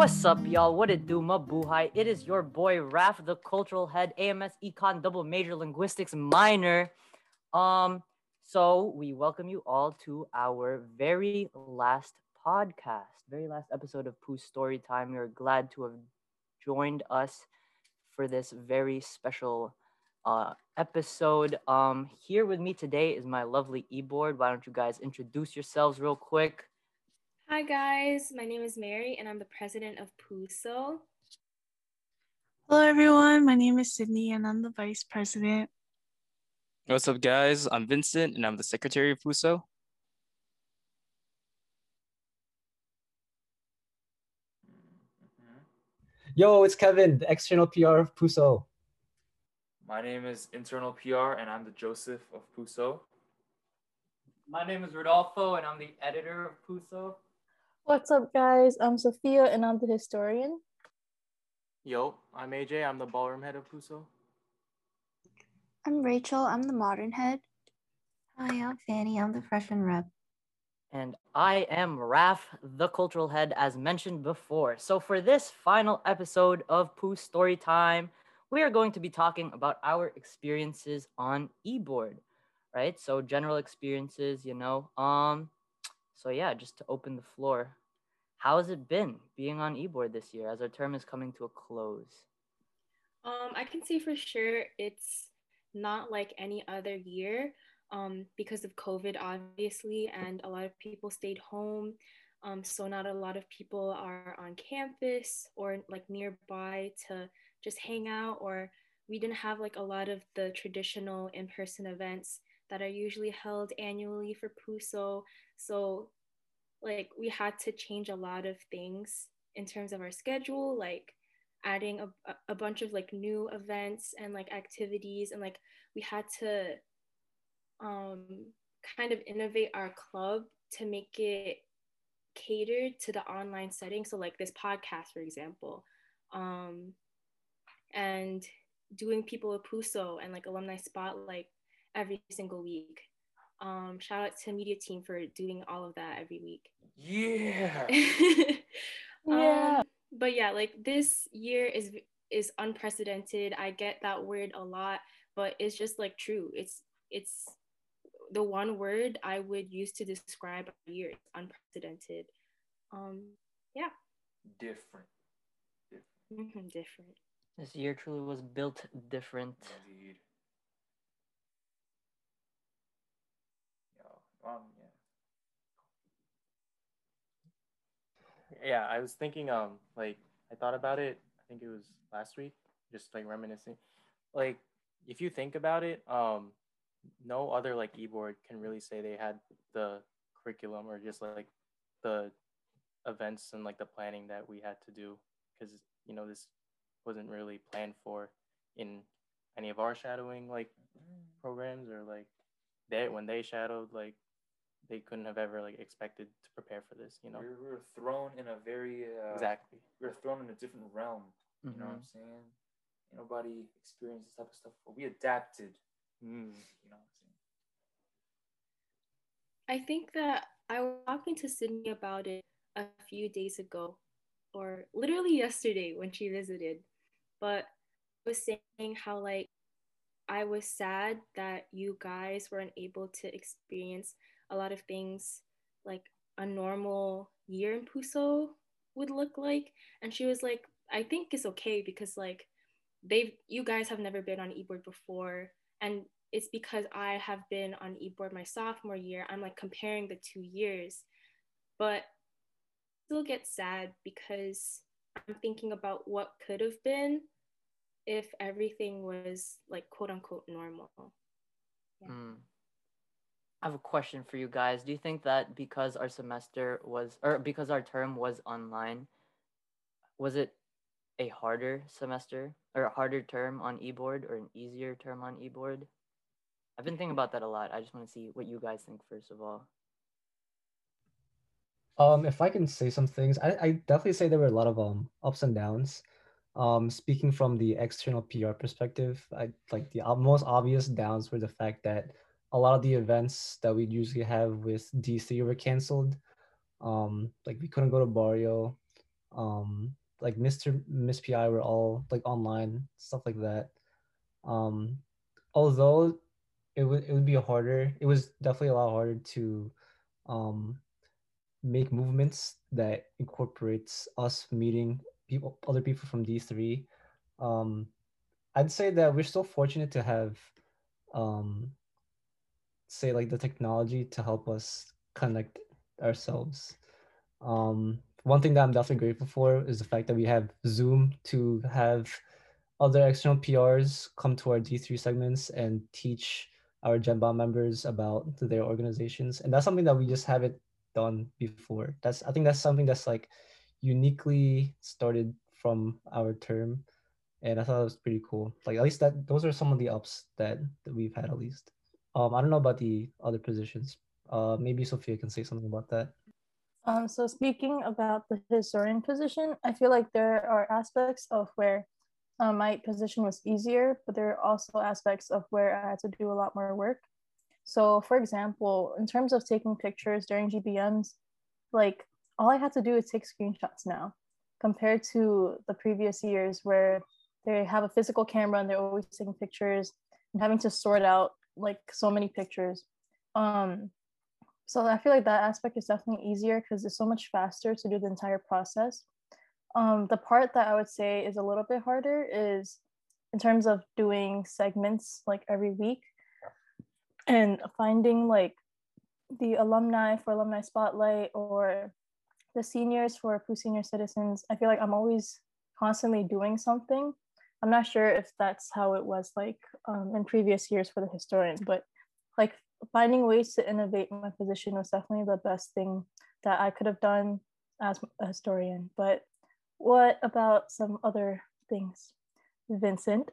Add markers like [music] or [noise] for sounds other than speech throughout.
What's up, y'all? What it do, mabuhay? It is your boy Raf, the cultural head, AMS Econ double major linguistics minor. Um, so we welcome you all to our very last podcast, very last episode of Pooh's Story Time. We are glad to have joined us for this very special uh, episode. Um, here with me today is my lovely e-board. Why don't you guys introduce yourselves real quick? Hi guys, my name is Mary and I'm the president of PUSO. Hello everyone, my name is Sydney and I'm the vice president. What's up, guys? I'm Vincent and I'm the secretary of PUSO. Yo, it's Kevin, the external PR of Puso. My name is Internal PR and I'm the Joseph of Puso. My name is Rodolfo and I'm the editor of Puso. What's up, guys? I'm Sophia and I'm the historian. Yo, I'm AJ. I'm the ballroom head of Puso. I'm Rachel. I'm the modern head. Hi, I'm Fanny. I'm the freshman rep. And I am Raf, the cultural head, as mentioned before. So, for this final episode of Poo Story Time, we are going to be talking about our experiences on eBoard, right? So, general experiences, you know. Um, so yeah, just to open the floor, how has it been being on eBoard this year as our term is coming to a close? Um, I can say for sure it's not like any other year um, because of COVID, obviously, and a lot of people stayed home. Um, so not a lot of people are on campus or like nearby to just hang out, or we didn't have like a lot of the traditional in-person events that are usually held annually for PUSO. So like we had to change a lot of things in terms of our schedule, like adding a, a bunch of like new events and like activities. And like we had to um, kind of innovate our club to make it catered to the online setting. So like this podcast for example um, and doing people a puso and like alumni spotlight every single week um, shout out to media team for doing all of that every week. Yeah. [laughs] Yeah. um, but yeah like this year is is unprecedented. I get that word a lot but it's just like true. It's it's the one word i would use to describe a year. It's unprecedented. Um yeah. Different. Different, mm-hmm, different. This year truly was built different. Indeed. Yo, um, yeah. Yeah, I was thinking, um, like I thought about it. I think it was last week, just like reminiscing. Like, if you think about it, um, no other like e-board can really say they had the curriculum or just like the events and like the planning that we had to do because you know this wasn't really planned for in any of our shadowing like programs or like they when they shadowed like they couldn't have ever like expected to prepare for this you know? We were, thrown in a very uh, exactly. we were thrown in a different realm you Mm-hmm. know what i'm saying? Nobody experienced this type of stuff but we adapted mm. you know what i'm saying? I think that i was talking to sydney about it a few days ago or literally yesterday when she visited but I was saying how like I was sad that you guys weren't able to experience a lot of things like a normal year in Puso would look like. And she was like, I think it's okay because like they've you guys have never been on eBoard before. And it's because I have been on eBoard my sophomore year. I'm like comparing the two years. But still get sad because I'm thinking about what could have been if everything was like quote unquote normal. Yeah. Mm. I have a question for you guys. Do you think that because our semester was, or because our term was online, was it a harder semester or a harder term on eBoard or an easier term on eBoard? I've been thinking about that a lot. I just want to see what you guys think first of all. Um, if I can say some things, I, I definitely say there were a lot of um ups and downs. Um, speaking from the external PR perspective, I like the most obvious downs were the fact that a lot of the events that we usually have with DC were canceled. Um, like we couldn't go to Barrio. Um, like Mr. Miss PI were all like online stuff like that. Um, although it would it would be harder. It was definitely a lot harder to um, make movements that incorporates us meeting people, other people from D three. Um, I'd say that we're still fortunate to have, um, say like the technology to help us connect ourselves. Um, one thing that I'm definitely grateful for is the fact that we have Zoom to have other external PRs come to our D3 segments and teach our GenBod members about their organizations. And that's something that we just haven't done before. That's I think that's something that's like uniquely started from our term. And I thought it was pretty cool. Like at least that those are some of the ups that, that we've had at least. Um, I don't know about the other positions. Uh, maybe Sophia can say something about that. Um, so speaking about the historian position, I feel like there are aspects of where uh, my position was easier, but there are also aspects of where I had to do a lot more work. So, for example, in terms of taking pictures during GBMs, like all I had to do is take screenshots now, compared to the previous years where they have a physical camera and they're always taking pictures and having to sort out like so many pictures. Um, so I feel like that aspect is definitely easier because it's so much faster to do the entire process. Um, the part that I would say is a little bit harder is in terms of doing segments like every week and finding like the alumni for alumni spotlight or the seniors for POO senior citizens. I feel like I'm always constantly doing something. I'm not sure if that's how it was like um, in previous years for the historian, but like finding ways to innovate my position was definitely the best thing that I could have done as a historian. But what about some other things? Vincent?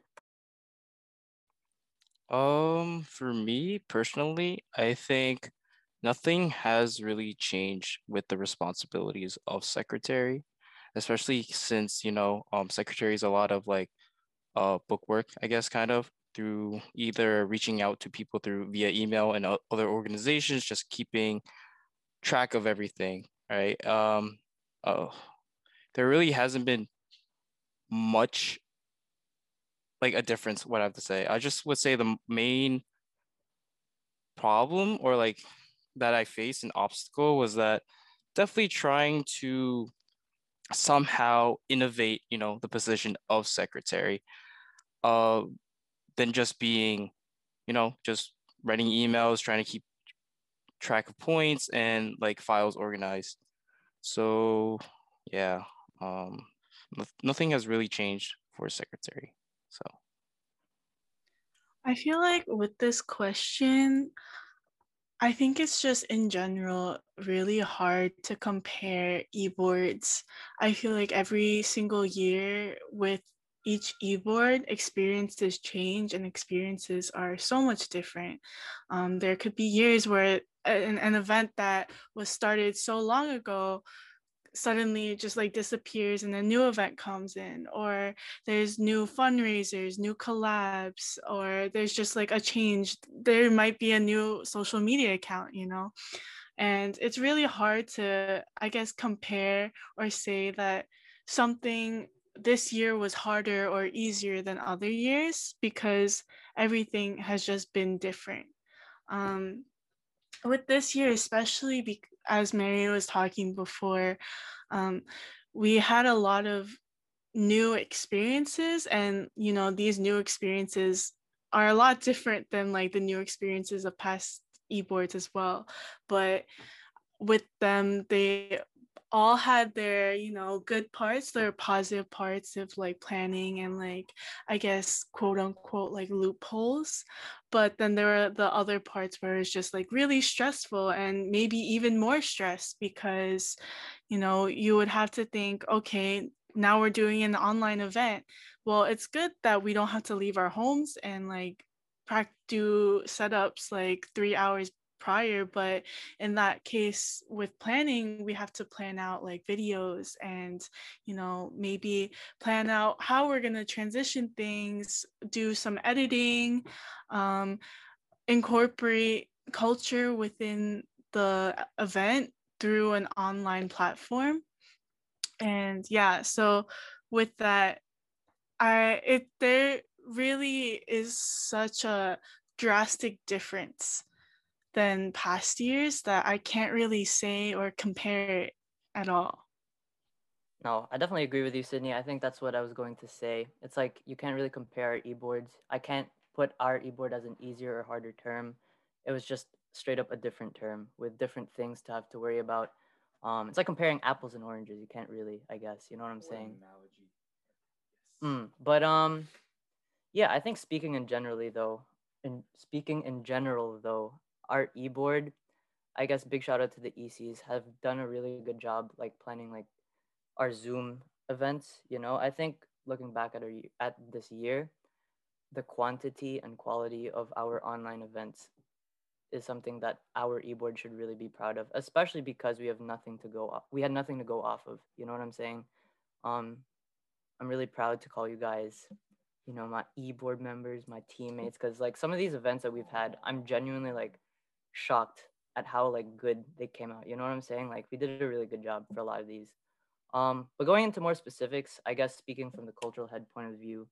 Um, for me personally, I think nothing has really changed with the responsibilities of secretary, especially since, you know, um, secretary is a lot of like uh book work, I guess, kind of through either reaching out to people through via email and other organizations, just keeping track of everything, right? Um, oh, there really hasn't been much like a difference what i have to say i just would say the main problem or like that i faced an obstacle was that definitely trying to somehow innovate you know the position of secretary uh than just being you know just writing emails trying to keep track of points and like files organized so yeah um, nothing has really changed for secretary. So I feel like with this question, I think it's just in general really hard to compare e-boards. I feel like every single year with each e-board experiences change and experiences are so much different. Um, there could be years where an, an event that was started so long ago suddenly just like disappears and a new event comes in or there's new fundraisers new collabs or there's just like a change there might be a new social media account you know and it's really hard to i guess compare or say that something this year was harder or easier than other years because everything has just been different. Um, with this year especially be- as mary was talking before um, we had a lot of new experiences and you know these new experiences are a lot different than like the new experiences of past e-boards as well. But with them they all had their you know good parts their positive parts of like planning and like i guess quote unquote like loopholes but then there are the other parts where it's just like really stressful and maybe even more stress because you know you would have to think okay now we're doing an online event. Well it's good that we don't have to leave our homes and like do setups like three hours prior but in that case with planning we have to plan out like videos and you know maybe plan out how we're going to transition things do some editing um, incorporate culture within the event through an online platform. And yeah, so with that, I it there really is such a drastic difference than past years that I can't really say or compare at all. No, I definitely agree with you, Sydney. I think that's what I was going to say. It's like you can't really compare e-boards. I can't put our e-board as an easier or harder term. It was just straight up a different term with different things to have to worry about. Um, it's like comparing apples and oranges. You can't really, I guess. You know what I'm saying? Mm, but um, yeah, I think speaking in generally though, in speaking in general though, our e-board, I guess big shout out to the ECs have done a really good job like planning like our Zoom events. You know, I think looking back at our at this year, the quantity and quality of our online events is something that our e-board should really be proud of, especially because we have nothing to go off. We had nothing to go off of. You know what I'm saying? Um, I'm really proud to call you guys, you know, my e-board members, my teammates, because like some of these events that we've had, I'm genuinely like shocked at how like good they came out. You know what I'm saying? Like we did a really good job for a lot of these. Um, but going into more specifics, I guess speaking from the cultural head point of view,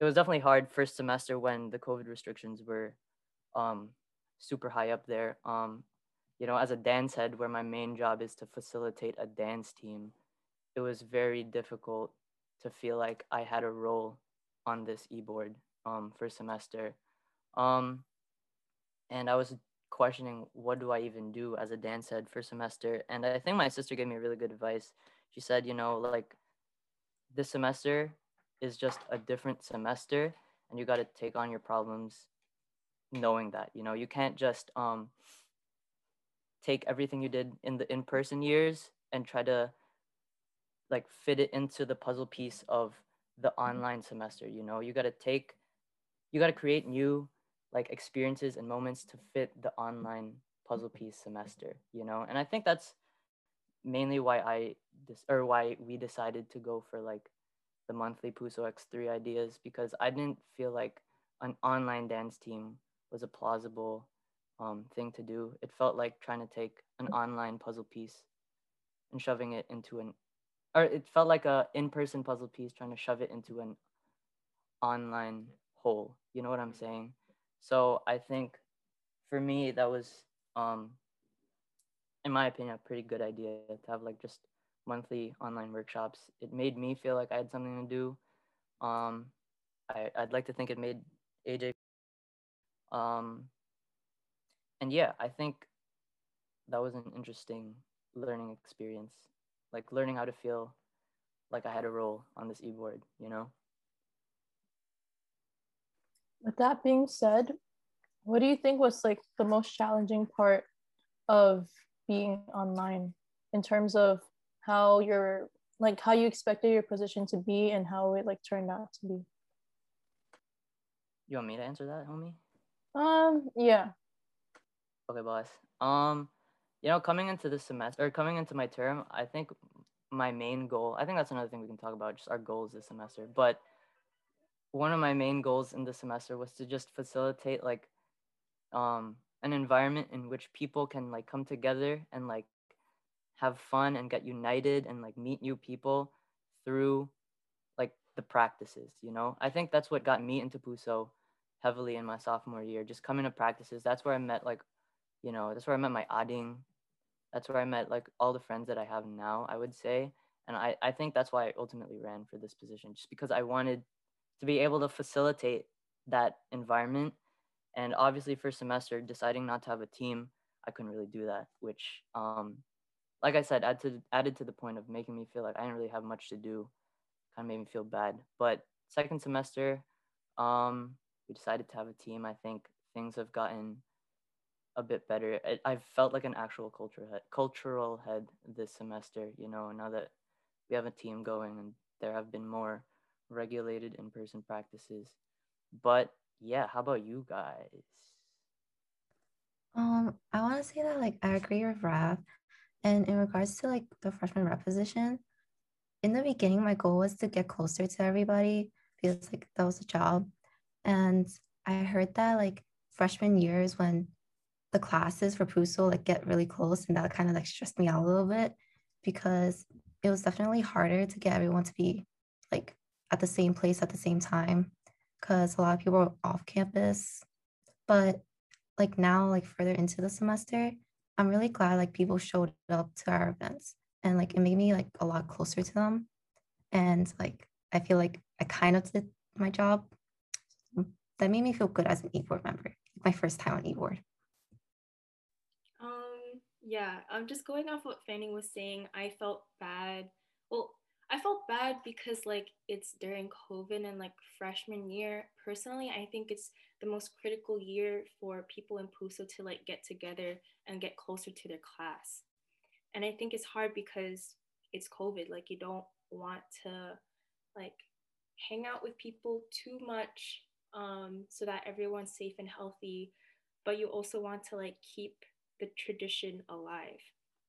it was definitely hard first semester when the COVID restrictions were um, super high up there. Um, you know, as a dance head, where my main job is to facilitate a dance team, it was very difficult to feel like I had a role on this e-board um, for semester. Um, and I was questioning what do I even do as a dance head for semester. And I think my sister gave me really good advice. She said, you know, like this semester is just a different semester and you got to take on your problems knowing that, you know, you can't just um take everything you did in the in-person years and try to like fit it into the puzzle piece of the online semester, you know. You got to take you got to create new like experiences and moments to fit the online puzzle mm-hmm. piece semester you know? And i think that's mainly why i dis- or why we decided to go for like the monthly puso x3 ideas because i didn't feel like an online dance team was a plausible um, thing to do. It felt like trying to take an mm-hmm. online puzzle piece and shoving it into an or it felt like a in-person puzzle piece trying to shove it into an online hole you know what i'm mm-hmm. saying so I think for me, that was, um, in my opinion, a pretty good idea to have like just monthly online workshops. It made me feel like I had something to do. Um, I, I'd like to think it made AJ. Um, and yeah, I think that was an interesting learning experience, like learning how to feel like I had a role on this e-board, you know? With that being said, what do you think was like the most challenging part of being online in terms of how your like how you expected your position to be and how it like turned out to be? You want me to answer that, homie? Um, yeah. Okay, boss. Um, you know, coming into this semester or coming into my term, I think my main goal, I think that's another thing we can talk about, just our goals this semester. But one of my main goals in the semester was to just facilitate like um an environment in which people can like come together and like have fun and get united and like meet new people through like the practices you know? I think that's what got me into puso heavily in my sophomore year just coming to practices. That's where i met like you know that's where i met my ading. That's where i met like all the friends that i have now i would say. And i i think that's why i ultimately ran for this position just because i wanted to be able to facilitate that environment. And obviously, first semester, deciding not to have a team, I couldn't really do that, which, um, like I said, add to, added to the point of making me feel like I didn't really have much to do. Kind of made me feel bad. But second semester, um, we decided to have a team. I think things have gotten a bit better. I've felt like an actual cultural head, cultural head this semester. You know, now that we have a team going, and there have been more regulated in-person practices. But yeah, how about you guys? Um, I want to say that like I agree with Raf, and in regards to like the freshman rep position, in the beginning my goal was to get closer to everybody because like that was a job, and I heard that like freshman years when the classes for Puso like get really close, and that kind of like stressed me out a little bit because it was definitely harder to get everyone to be like at the same place at the same time because a lot of people are off campus. But like now, like further into the semester, I'm really glad like people showed up to our events and like it made me like a lot closer to them. And like I feel like I kind of did my job. That made me feel good as an e-board member, my first time on e-board. Um, yeah, I'm just going off what Fanny was saying. I felt bad. Well, I felt bad because like it's during COVID and like freshman year. Personally, I think it's the most critical year for people in Puso to like get together and get closer to their class. And I think it's hard because it's COVID. Like you don't want to like hang out with people too much um, so that everyone's safe and healthy, but you also want to like keep the tradition alive.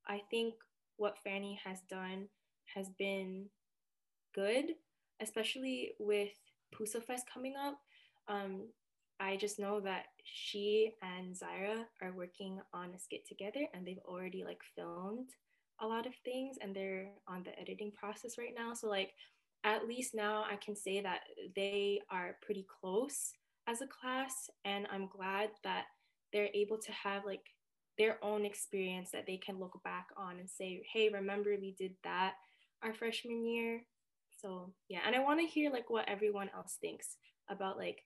I think what Fanny has done has been good, especially with Puso Fest coming up. Um, I just know that she and Zyra are working on a skit together and they've already like filmed a lot of things and they're on the editing process right now. So like at least now I can say that they are pretty close as a class and I'm glad that they're able to have like their own experience that they can look back on and say, hey, remember we did that our freshman year. So yeah, and I want to hear like what everyone else thinks about like,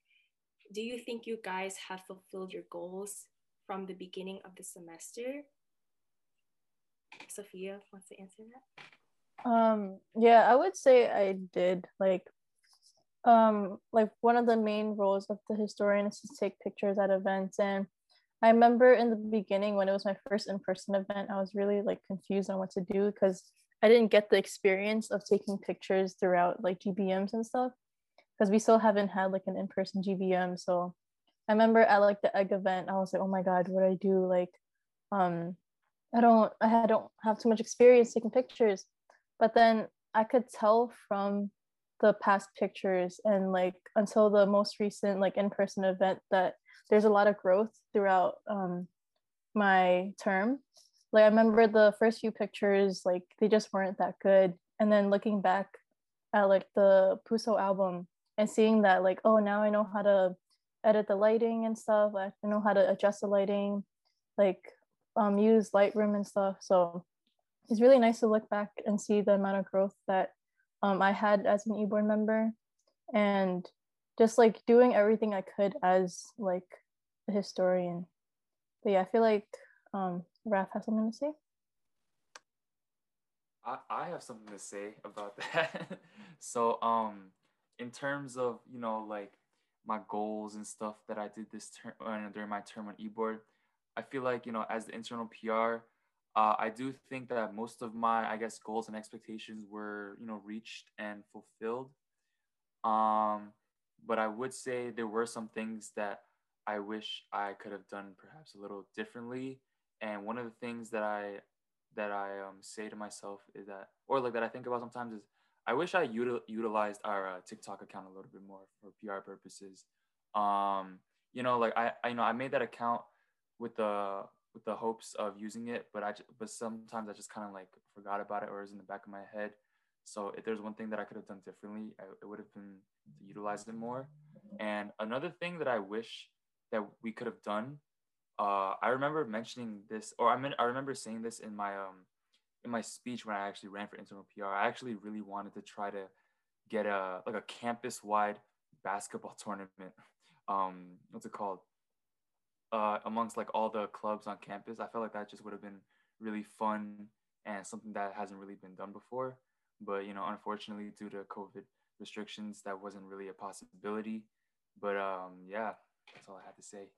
do you think you guys have fulfilled your goals from the beginning of the semester? Sophia wants to answer that. Um, yeah, I would say I did. Like, um, like one of the main roles of the historian is to take pictures at events and I remember in the beginning when it was my first in-person event, I was really like confused on what to do because I didn't get the experience of taking pictures throughout like GBMs and stuff because we still haven't had like an in-person GBM. So I remember at like the egg event, I was like, oh my God, what do I do? Like, um, I don't, I don't have too much experience taking pictures. But then I could tell from the past pictures and like until the most recent like in-person event that there's a lot of growth throughout um, my term. Like I remember the first few pictures, like they just weren't that good. And then looking back at like the Puso album and seeing that like, oh, now I know how to edit the lighting and stuff. I know how to adjust the lighting, like um, use Lightroom and stuff. So it's really nice to look back and see the amount of growth that um, I had as an e-board member. And just like doing everything I could as like a historian. But yeah, I feel like um Raf has something to say. I, I have something to say about [laughs] that. so um in terms of, you know, like my goals and stuff that I did this term uh, during my term on eBoard, I feel like, you know, as the internal PR, uh, I do think that most of my, I guess, goals and expectations were, you know, reached and fulfilled. Um, but I would say there were some things that I wish I could have done perhaps a little differently. And one of the things that I that I um, say to myself is that, or like that I think about sometimes is, I wish I util- utilized our uh, TikTok account a little bit more for PR purposes. Um, you know, like I, I, you know, I made that account with the with the hopes of using it, but I, but sometimes I just kind of like forgot about it or was in the back of my head. So if there's one thing that I could have done differently, I, it would have been to utilize it more. And another thing that I wish that we could have done, uh, I remember mentioning this, or I mean, I remember saying this in my um, in my speech when I actually ran for internal PR. I actually really wanted to try to get a like a campus wide basketball [laughs] tournament. Um, what's it called? Uh, amongst like all the clubs on campus, I felt like that just would have been really fun and something that hasn't really been done before. But you know, unfortunately, due to COVID restrictions, that wasn't really a possibility. But um, yeah, that's all I had to say.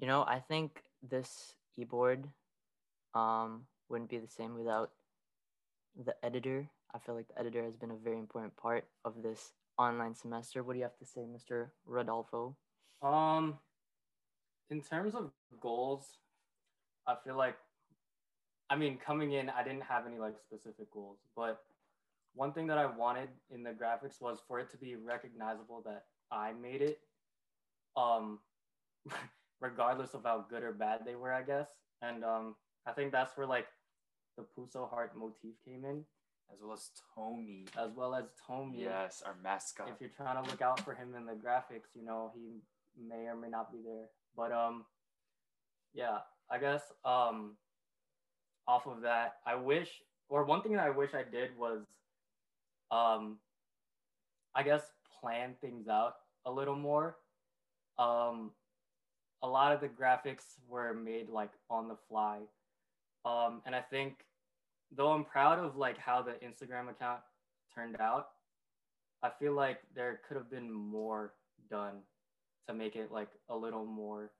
You know, I think this e-board um, wouldn't be the same without the editor. I feel like the editor has been a very important part of this online semester. What do you have to say, Mr. Rodolfo? Um, in terms of goals, I feel like, I mean, coming in, I didn't have any like specific goals, but one thing that I wanted in the graphics was for it to be recognizable that I made it, um, [laughs] regardless of how good or bad they were, I guess. And um, I think that's where like the Puso heart motif came in, as well as Tommy. as well as Tommy. Yes, our mascot. If you're trying to look out for him in the graphics, you know he may or may not be there. But um, yeah, I guess um, off of that, I wish, or one thing that I wish I did was, um, I guess plan things out a little more. Um, a lot of the graphics were made like on the fly. Um, and I think though I'm proud of like how the Instagram account turned out, I feel like there could have been more done to make it like a little more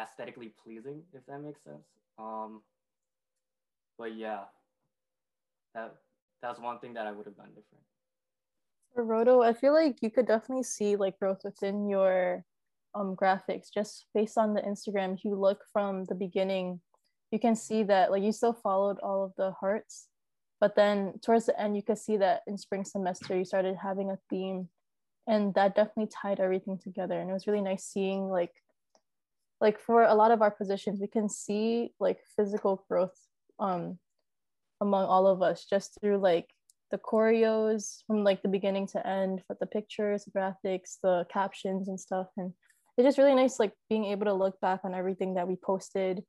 aesthetically pleasing, if that makes sense. Um, but yeah, that that's one thing that I would have done different. For Roto, I feel like you could definitely see like growth within your um graphics just based on the Instagram. If you look from the beginning, you can see that like you still followed all of the hearts, but then towards the end you could see that in spring semester you started having a theme and that definitely tied everything together and it was really nice seeing like like for a lot of our positions we can see like physical growth um among all of us just through like the choreos from like the beginning to end for the pictures graphics the captions and stuff and it's just really nice like being able to look back on everything that we posted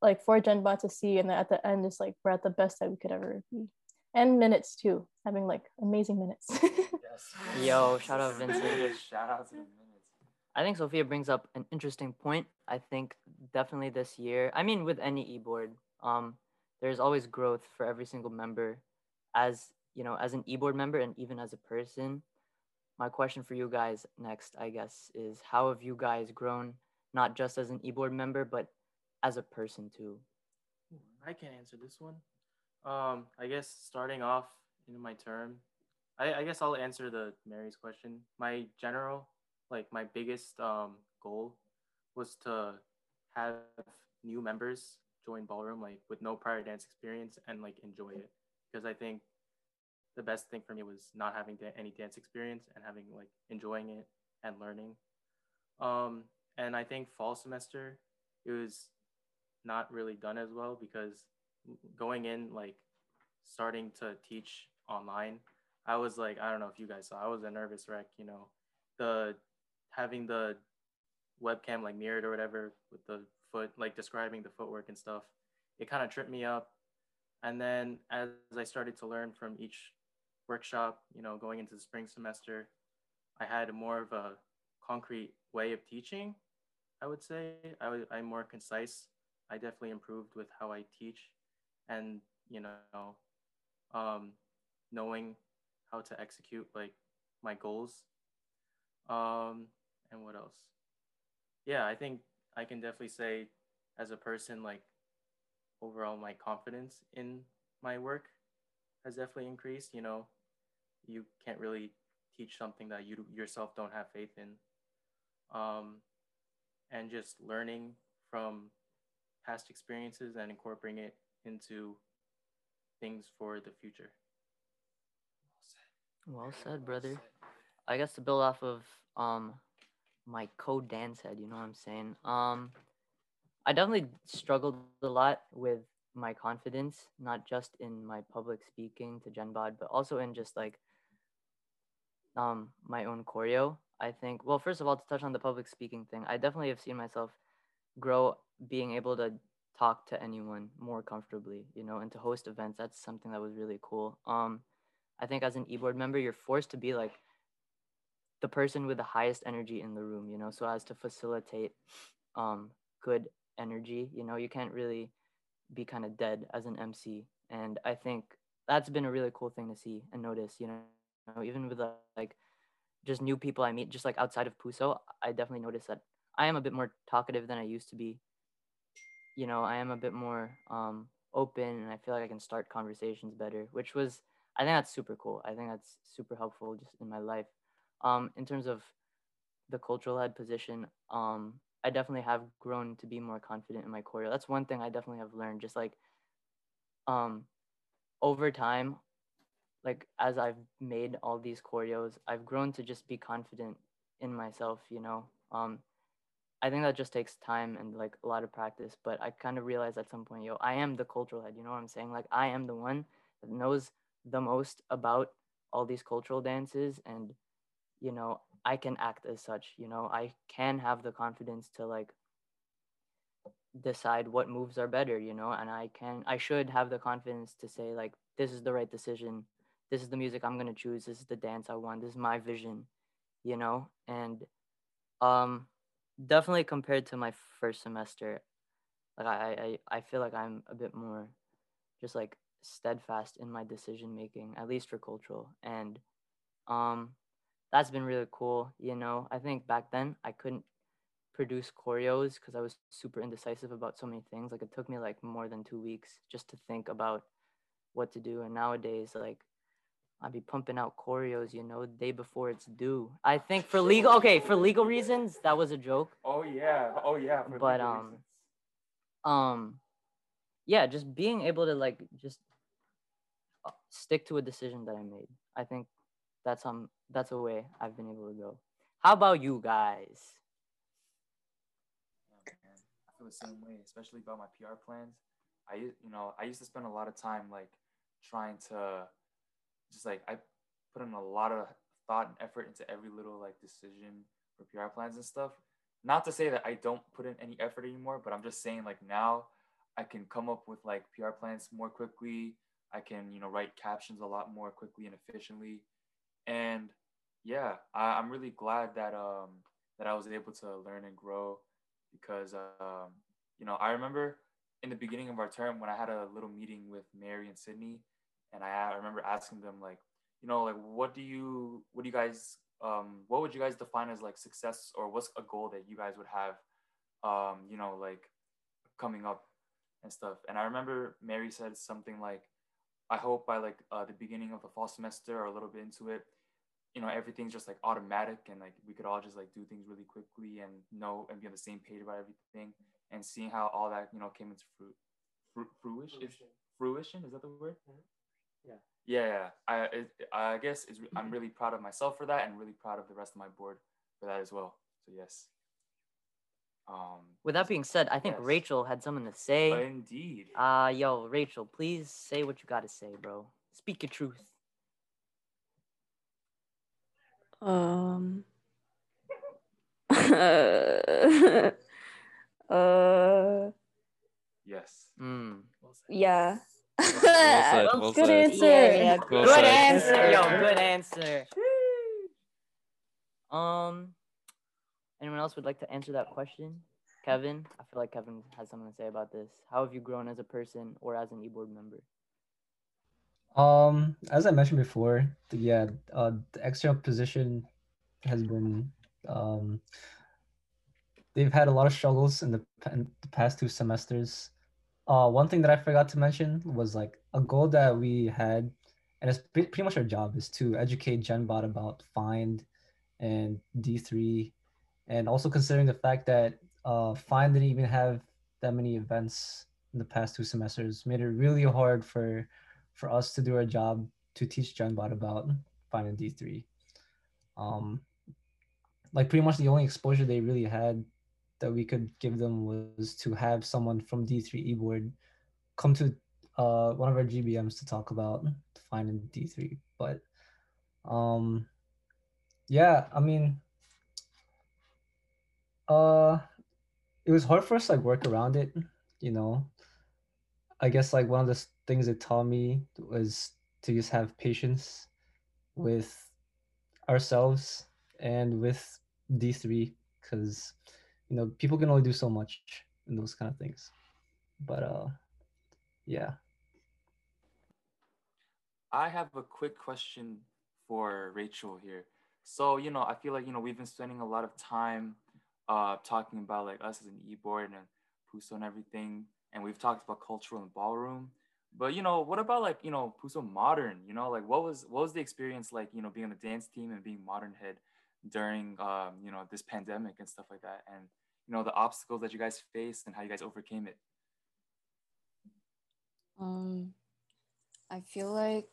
like for genbod to see and then at the end it's like we're at the best that we could ever be and minutes too having like amazing minutes [laughs] yes. Yo, shout out Vincent. [laughs] Shout out to the minutes. I think Sophia brings up an interesting point. I think definitely this year, I mean, with any e-board, um, there's always growth for every single member. As you know, as an e-board member and even as a person, my question for you guys next, I guess, is how have you guys grown, not just as an e-board member, but as a person too? I can answer this one. Um, I guess starting off in my term, I, I guess I'll answer the Mary's question. My general, like my biggest um, goal was to have new members join ballroom like with no prior dance experience and like enjoy it because I think the best thing for me was not having da- any dance experience and having like enjoying it and learning. Um, and I think fall semester it was not really done as well because going in like starting to teach online i was like i don't know if you guys saw i was a nervous wreck you know the having the webcam like mirrored or whatever with the foot like describing the footwork and stuff it kind of tripped me up and then as i started to learn from each workshop you know going into the spring semester i had more of a concrete way of teaching i would say. I w- i'm more concise. I definitely improved with how i teach and you know um, knowing how to execute like my goals. Um, and what else? Yeah i think i can definitely say as a person like overall my confidence in my work has definitely increased you know you can't really teach something that you yourself don't have faith in um, and just learning from past experiences and incorporating it into things for the future. Well said, brother. I guess to build off of um my code dance head, you know what I'm saying? Um I definitely struggled a lot with my confidence, not just in my public speaking to Genbod, but also in just like um my own choreo. I think well first of all to touch on the public speaking thing, I definitely have seen myself grow being able to talk to anyone more comfortably, you know, and to host events. That's something that was really cool. Um, I think as an e-board member, you're forced to be like the person with the highest energy in the room, you know, so as to facilitate um, good energy. You know, you can't really be kind of dead as an MC, and I think that's been a really cool thing to see and notice. You know, even with like just new people I meet, just like outside of Puso, I definitely noticed that I am a bit more talkative than I used to be you know, I am a bit more um, open and I feel like I can start conversations better, which was, I think that's super cool. I think that's super helpful just in my life. Um, in terms of the cultural head position, um, I definitely have grown to be more confident in my choreo. That's one thing I definitely have learned. Just like um, over time, like as I've made all these choreos, I've grown to just be confident in myself. You know, um, I think that just takes time and like a lot of practice. But I kind of realized at some point, yo, I am the cultural head. You know what I'm saying? Like I am the one that knows the most about all these cultural dances, and you know, I can act as such. You know, I can have the confidence to like decide what moves are better. You know, and I can, I should have the confidence to say like, this is the right decision. This is the music I'm gonna choose. This is the dance I want. This is my vision. You know, and um definitely compared to my first semester like I, I i feel like i'm a bit more just like steadfast in my decision making at least for cultural and um that's been really cool you know i think back then i couldn't produce choreos because i was super indecisive about so many things like it took me like more than two weeks just to think about what to do and nowadays like I'd be pumping out choreos, you know, the day before it's due. I think for legal, okay, for legal reasons, that was a joke. Oh yeah, oh yeah. but um, reasons. um, yeah, just being able to like just uh, stick to a decision that I made. I think that's um that's a way I've been able to go. How about you guys? Oh, man. I feel the same way, especially about my PR plans. I you know I used to spend a lot of time like trying to just like I put in a lot of thought and effort into every little like decision for PR plans and stuff. Not to say that I don't put in any effort anymore, but I'm just saying like now I can come up with like PR plans more quickly. I can, you know, write captions a lot more quickly and efficiently. And yeah, I, am really glad that um that I was able to learn and grow because um, you know, I remember in the beginning of our term when I had a little meeting with Mary and Sydney and I, I remember asking them like, you know, like what do you, what do you guys, um, what would you guys define as like success, or what's a goal that you guys would have, um, you know, like coming up and stuff. And I remember Mary said something like, I hope by like uh, the beginning of the fall semester or a little bit into it, you know, everything's just like automatic and like we could all just like do things really quickly and know and be on the same page about everything and seeing how all that you know came into fruit, fruit fruition. Fruition. fruition is that the word? Mm-hmm yeah yeah i it, i guess it's, i'm [clears throat] really proud of myself for that and really proud of the rest of my board for that as well so yes um with that being said i think yes. rachel had something to say uh, indeed uh yo rachel please say what you got to say bro speak your truth um [laughs] uh yes mm. yeah well said, [laughs] well good answer. Yeah, yeah. Well good said. answer. Yo, [laughs] good answer. Um, anyone else would like to answer that question? Kevin, I feel like Kevin has something to say about this. How have you grown as a person or as an e-board member? Um, as I mentioned before, the, yeah, uh, the external position has been um, they've had a lot of struggles in the, in the past two semesters. Uh, one thing that I forgot to mention was like a goal that we had, and it's pretty much our job is to educate GenBod about Find and D3, and also considering the fact that uh, Find didn't even have that many events in the past two semesters, made it really hard for for us to do our job to teach GenBod about Find and D3. Um, like pretty much the only exposure they really had that we could give them was to have someone from D3 eBoard come to uh, one of our GBMs to talk about finding D3. But um, yeah, I mean, uh, it was hard for us to like work around it, you know. I guess like one of the things it taught me was to just have patience with ourselves and with D3 because you know people can only do so much in those kind of things. But uh yeah. I have a quick question for rachel here. So you know i feel like you know we've been spending a lot of time uh talking about like us as an e-board and puso and everything. And we've talked about cultural and ballroom. But you know what about like you know puso modern you know? Like what was what was the experience like you know being on the dance team and being modern head during um you know this pandemic and stuff like that? And you know the obstacles that you guys faced and how you guys overcame it? Um i feel like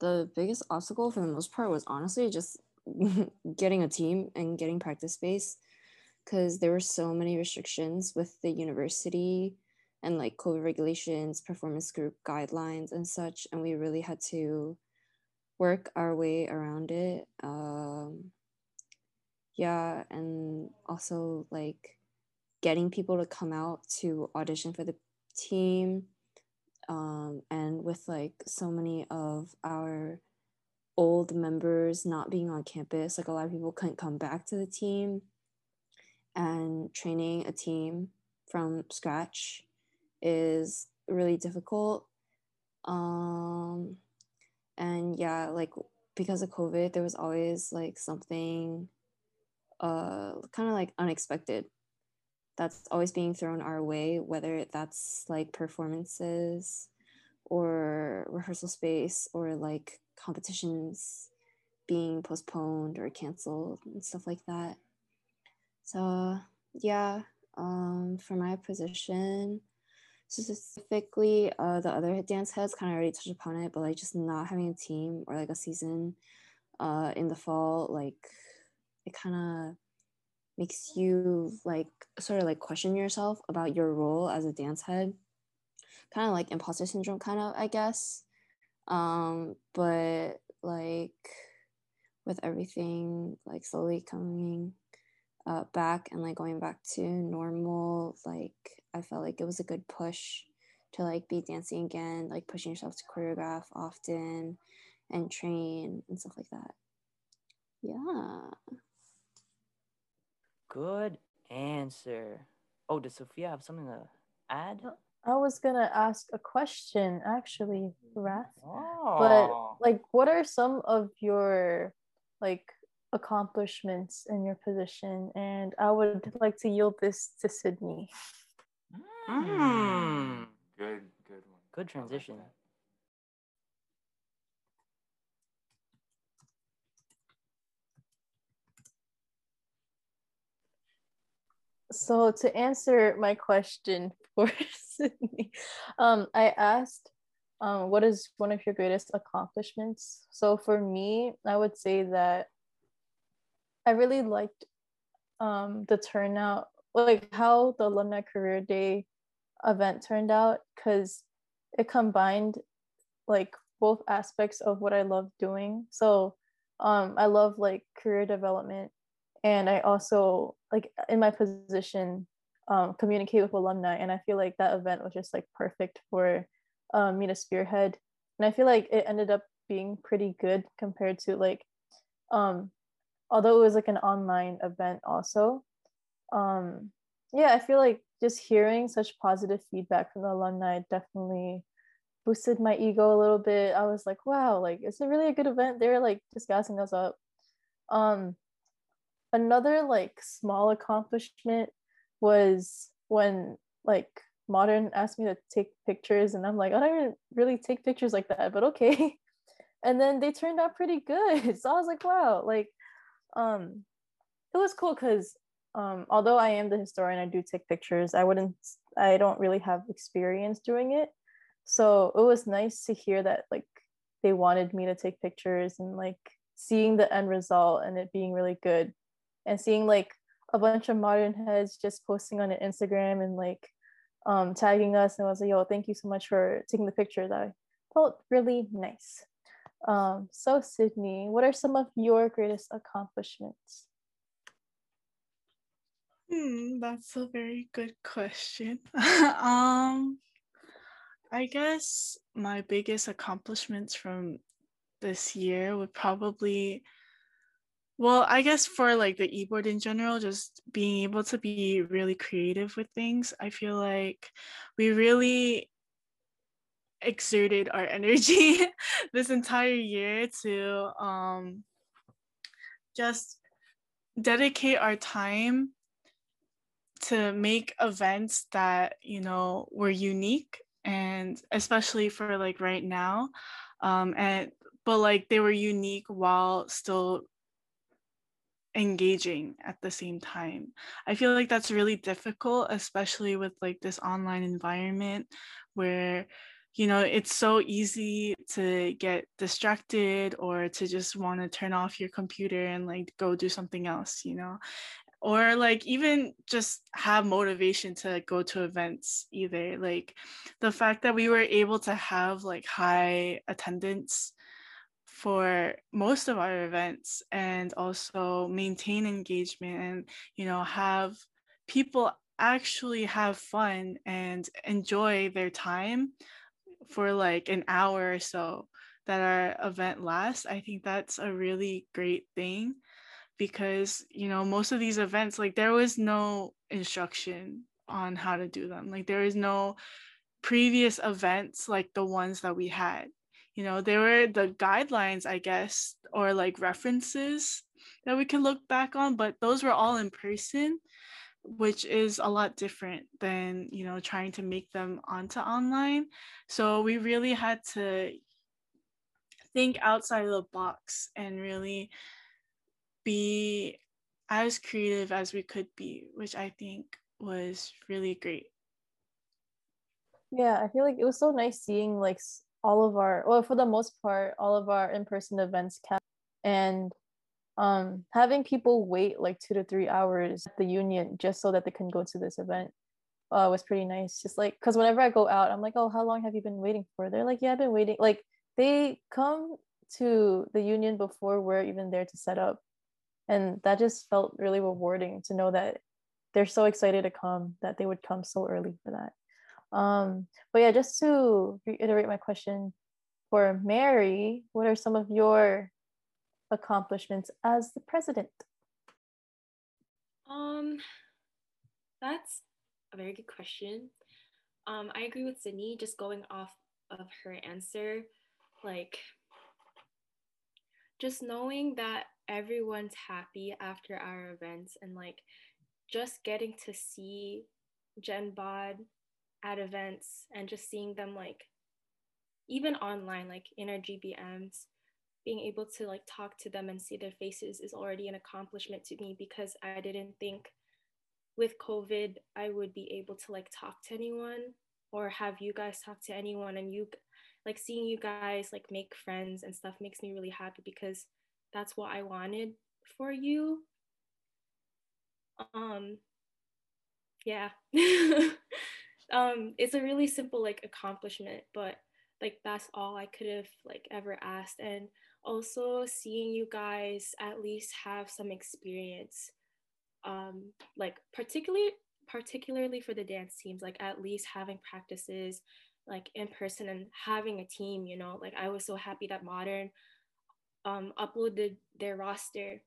the biggest obstacle for the most part was honestly just [laughs] getting a team and getting practice space because there were so many restrictions with the university and like COVID regulations, performance group guidelines, and such. And we really had to work our way around it. Um, yeah, and also like getting people to come out to audition for the team. Um, and with like so many of our old members not being on campus, like a lot of people couldn't come back to the team and training a team from scratch is really difficult. Um, and yeah, like because of COVID, there was always like something uh, kind of like unexpected that's always being thrown our way, whether that's like performances or rehearsal space or like competitions being postponed or canceled and stuff like that. So yeah, um, for my position, specifically uh, the other dance heads kind of already touched upon it, but like just not having a team or like a season uh, in the fall, like it kind of makes you like sort of like question yourself about your role as a dance head. Kind of like imposter syndrome kind of i guess. Um but like with everything like slowly coming uh, back and like going back to normal like i felt like it was a good push to like be dancing again like pushing yourself to choreograph often and train and stuff like that yeah Good answer. Oh, does Sophia have something to add? I was gonna ask a question actually, Raf. Oh. But like, what are some of your like accomplishments in your position? And I would like to yield this to Sydney. Mm. Good, good one. Good transition. So to answer my question [laughs] for Sydney, um, I asked, um, what is one of your greatest accomplishments? So for me, I would say that I really liked um, the turnout, like how the Alumni Career Day event turned out, because it combined like both aspects of what I love doing. So um, I love like career development and i also like in my position um, communicate with alumni and i feel like that event was just like perfect for um, me to spearhead and i feel like it ended up being pretty good compared to like um although it was like an online event also um yeah i feel like just hearing such positive feedback from the alumni definitely boosted my ego a little bit. I was like wow like it's a really a good event? They're like just gassing us up. Um another like small accomplishment was when like modern asked me to take pictures and i'm like i don't really take pictures like that but okay. [laughs] And then they turned out pretty good. [laughs] So i was like wow like um it was cool because um although i am the historian i do take pictures i wouldn't i don't really have experience doing it so it was nice to hear that like they wanted me to take pictures and like seeing the end result and it being really good and seeing like a bunch of modern heads just posting on Instagram and like um, tagging us and I was like, yo, thank you so much for taking the picture. That felt really nice. Um, so Sydney, what are some of your greatest accomplishments? Hmm, that's a very good question. [laughs] um, I guess my biggest accomplishments from this year would probably well, I guess for like the e-board in general, just being able to be really creative with things, I feel like we really exerted our energy [laughs] this entire year to um, just dedicate our time to make events that you know were unique and especially for like right now um and but like they were unique while still engaging at the same time. I feel like that's really difficult, especially with like this online environment where you know it's so easy to get distracted or to just want to turn off your computer and like go do something else you know? Or like even just have motivation to go to events either like the fact that we were able to have like high attendance for most of our events and also maintain engagement and you know have people actually have fun and enjoy their time for like an hour or so that our event lasts i think that's a really great thing because you know most of these events like there was no instruction on how to do them. Like there is no previous events like the ones that we had. You know there were the guidelines i guess or like references that we can look back on but those were all in person which is a lot different than you know trying to make them onto online so we really had to think outside of the box and really be as creative as we could be, which I think was really great. Yeah, I feel like it was so nice seeing like all of our, well, for the most part, all of our in-person events kept and um having people wait like two to three hours at the union just so that they can go to this event uh, was pretty nice. Just like, because whenever I go out, I'm like, oh, how long have you been waiting for? They're like, yeah, I've been waiting. Like, they come to the union before we're even there to set up and that just felt really rewarding to know that they're so excited to come that they would come so early for that um but yeah just to reiterate my question for mary what are some of your accomplishments as the president? Um that's a very good question. Um i agree with sydney just going off of her answer like just knowing that everyone's happy after our events and like just getting to see Gen Bod at events and just seeing them like even online, like in our GBMs, being able to like talk to them and see their faces is already an accomplishment to me because I didn't think with COVID I would be able to like talk to anyone or have you guys talk to anyone and you like seeing you guys like make friends and stuff makes me really happy because that's what I wanted for you. Um yeah. [laughs] um it's a really simple like accomplishment, but like that's all I could have like ever asked and also seeing you guys at least have some experience um like particularly particularly for the dance teams like at least having practices like in person and having a team you know like i was so happy that modern um, uploaded their roster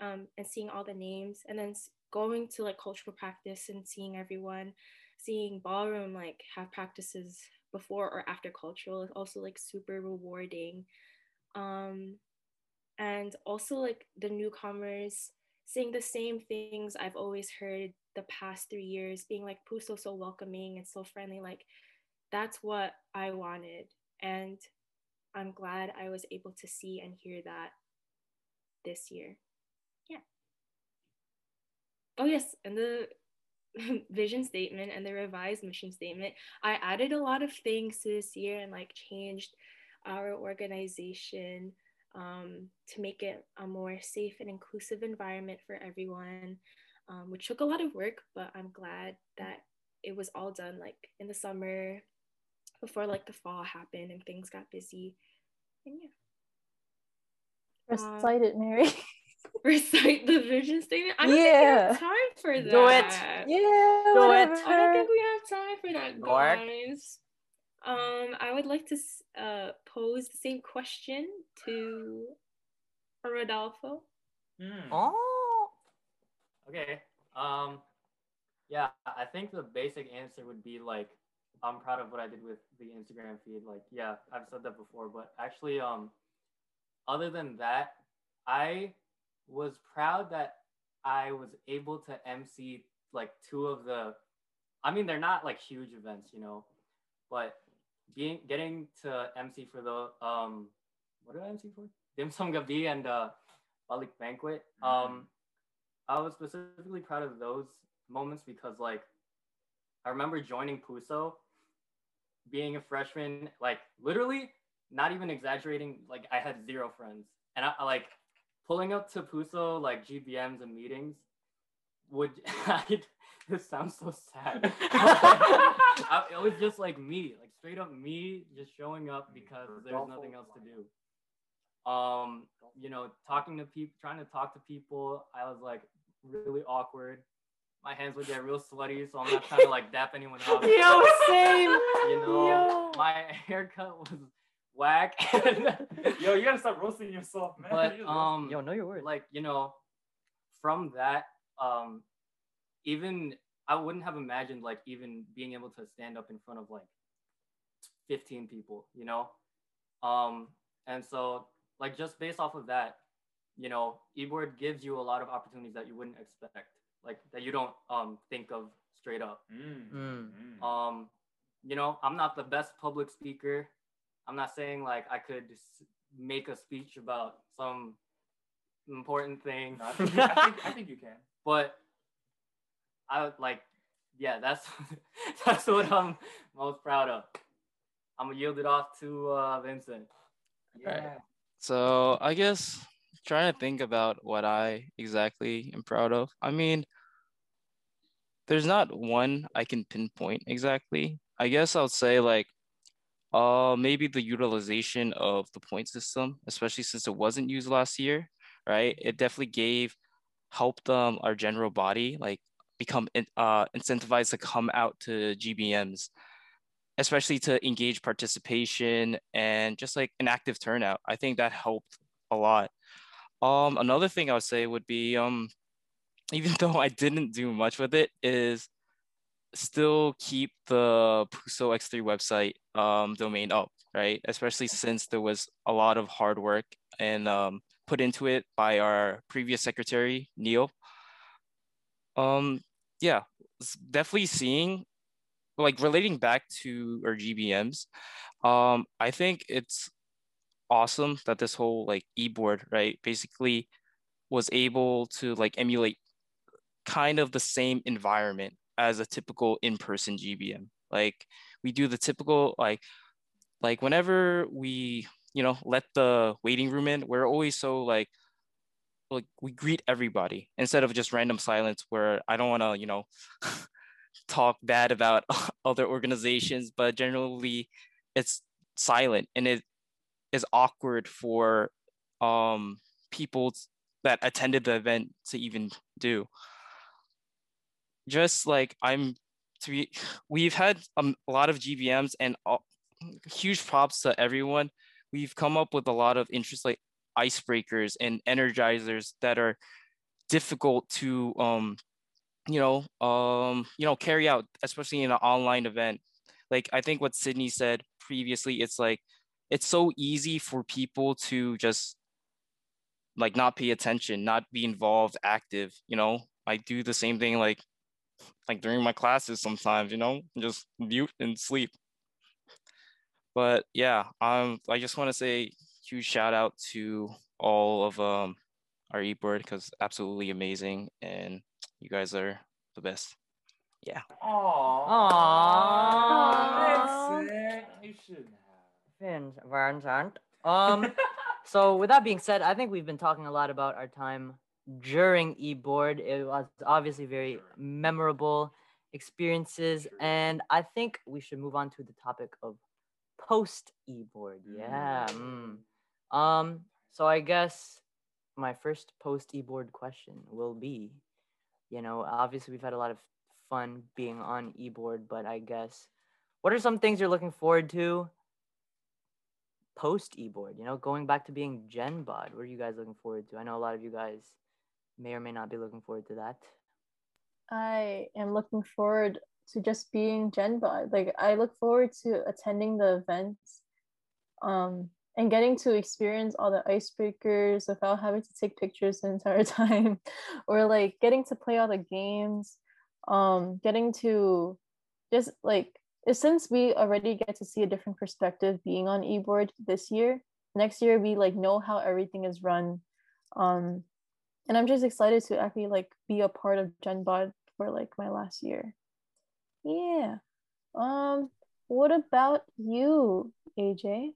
um, and seeing all the names and then going to like cultural practice and seeing everyone seeing ballroom like have practices before or after cultural is also like super rewarding um, and also like the newcomers saying the same things i've always heard the past three years being like puso so welcoming and so friendly like that's what i wanted and I'm glad I was able to see and hear that this year. Yeah. Oh, yes. And the [laughs] vision statement and the revised mission statement, I added a lot of things to this year and like changed our organization um, to make it a more safe and inclusive environment for everyone, um, which took a lot of work, but I'm glad that it was all done like in the summer before like the fall happened and things got busy. And yeah. Recite um, it, Mary. [laughs] recite the vision statement. I don't yeah. think we have time for that. Do it. Yeah. Do it. I don't think we have time for that, guys. Um, I would like to uh, pose the same question to Rodolfo. Mm. Oh. Okay. Um, yeah, I think the basic answer would be like I'm proud of what I did with the Instagram feed. Like, yeah, I've said that before, but actually, um, other than that, I was proud that I was able to MC like two of the, I mean, they're not like huge events, you know, but being getting to MC for the um, what did I MC for? Dim Sum Gabi and uh, Balik Banquet. Mm-hmm. Um, I was specifically proud of those moments because like I remember joining Puso being a freshman, like literally, not even exaggerating, like I had zero friends, and I, I like pulling up to Puso like GBMs and meetings, would [laughs] this sounds so sad. [laughs] I- it was just like me, like straight up me, just showing up because there's nothing else to do. Um, you know, talking to people, trying to talk to people, I was like really awkward. My hands would get real sweaty, so I'm not trying to like dap anyone up. [laughs] Yo, same. [laughs] You know, Yo. my [laughs] haircut was whack. Yo, you gotta stop roasting yourself, man. but You're um roasting- know your word like you know from that um even i wouldn't have imagined like even being able to stand up in front of like 15 people you know? Um and so like just based off of that you know eboard gives you a lot of opportunities that you wouldn't expect like that you don't um think of straight up. Mm, mm. um you know i'm not the best public speaker. I'm not saying like i could make a speech about some important thing. No, I, think, I, think, I think you can. [laughs] but i would like yeah that's [laughs] that's what i'm most proud of i'm gonna yield it off to uh vincent yeah So I guess trying to think about what I exactly am proud of. I mean, there's not one I can pinpoint exactly. I guess I'll say like uh maybe the utilization of the point system, especially since it wasn't used last year, right? It definitely gave helped um our general body like become in- uh incentivized to come out to GBMs especially to engage participation and just like an active turnout. I think that helped a lot. Um, another thing I would say would be um, [laughs] even though I didn't do much with it, is still keep the Puso X3 website um, domain up, right? Especially since there was a lot of hard work and um, put into it by our previous secretary, Neil. Um, yeah, definitely seeing like relating back to our GBMs, um, I think it's awesome that this whole like e-board, right, basically was able to like emulate kind of the same environment as a typical in-person GBM. Like we do the typical like like whenever we, you know, let the waiting room in, we're always so like like we greet everybody instead of just random silence where I don't want to, you know, [laughs] talk bad about [laughs] other organizations, but generally it's silent and it is awkward for um people that attended the event to even do. Just like I'm to be, we've had um, a lot of GBMs and all, huge props to everyone. We've come up with a lot of interest like icebreakers and energizers that are difficult to um you know um you know carry out especially in an online event. Like i think what sydney said previously it's like it's so easy for people to just like not pay attention not be involved active you know? I do the same thing like like during my classes sometimes you know? Just mute and sleep. But yeah um i just want to say huge shout out to all of um our e-board because absolutely amazing and you guys are the best yeah Aww. That's it. You shouldn't Vin- Vincent. Um, [laughs] so with that being said, I think we've been talking a lot about our time during eBoard. It was obviously very memorable experiences, and I think we should move on to the topic of post eBoard. Yeah. mm. Um. So I guess my first post eBoard question will be, you know, obviously we've had a lot of fun being on eBoard, but I guess what are some things you're looking forward to post eBoard? You know, going back to being GenBod. What are you guys looking forward to? I know a lot of you guys may or may not be looking forward to that. I am looking forward to just being GenBod. Like I look forward to attending the events, um, and getting to experience all the icebreakers without having to take pictures the entire [laughs] time, or like getting to play all the games, um, getting to just like since we already get to see a different perspective being on eBoard this year. Next year we like know how everything is run, um, and I'm just excited to actually like be a part of GenBod for like my last year. Yeah. Um, what about you, AJ?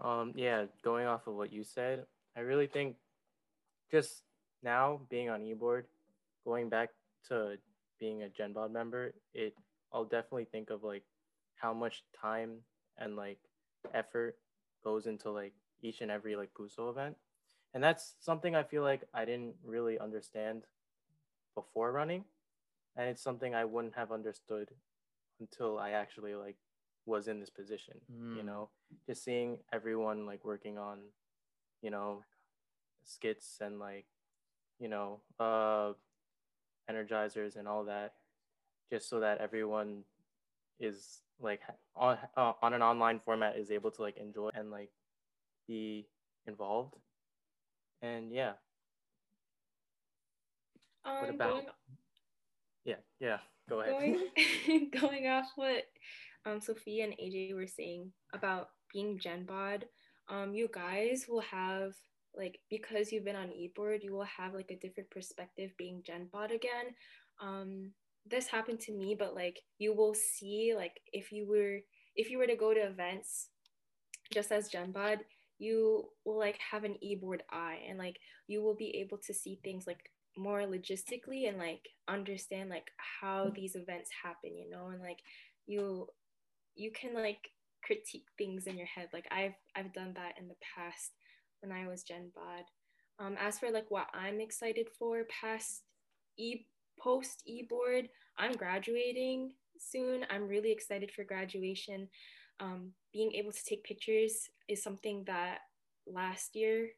Um, yeah, going off of what you said, I really think just now being on eBoard, going back to being a GenBod member, it I'll definitely think of like how much time and like effort goes into like each and every like Puso event. And that's something I feel like I didn't really understand before running. And it's something I wouldn't have understood until I actually like was in this position, you Mm. know, just seeing everyone like working on, you know, skits and like, you know, uh energizers and all that just so that everyone is like on uh, on an online format is able to like enjoy and like be involved. And yeah. Um, what about going yeah yeah. Go ahead. going [laughs] [laughs] going off what um Sophia and AJ were saying about being GenBod, um, you guys will have like because you've been on eBoard, you will have like a different perspective being GenBod again. Um, this happened to me, but like you will see like if you were if you were to go to events just as GenBod, you will like have an e-board eye and like you will be able to see things like more logistically and like understand like how these events happen, you know, and like you you can like critique things in your head. Like I've I've done that in the past when I was GenBod. Um, as for like what I'm excited for past e post e-board, I'm graduating soon. I'm really excited for graduation. Um, being able to take pictures is something that last year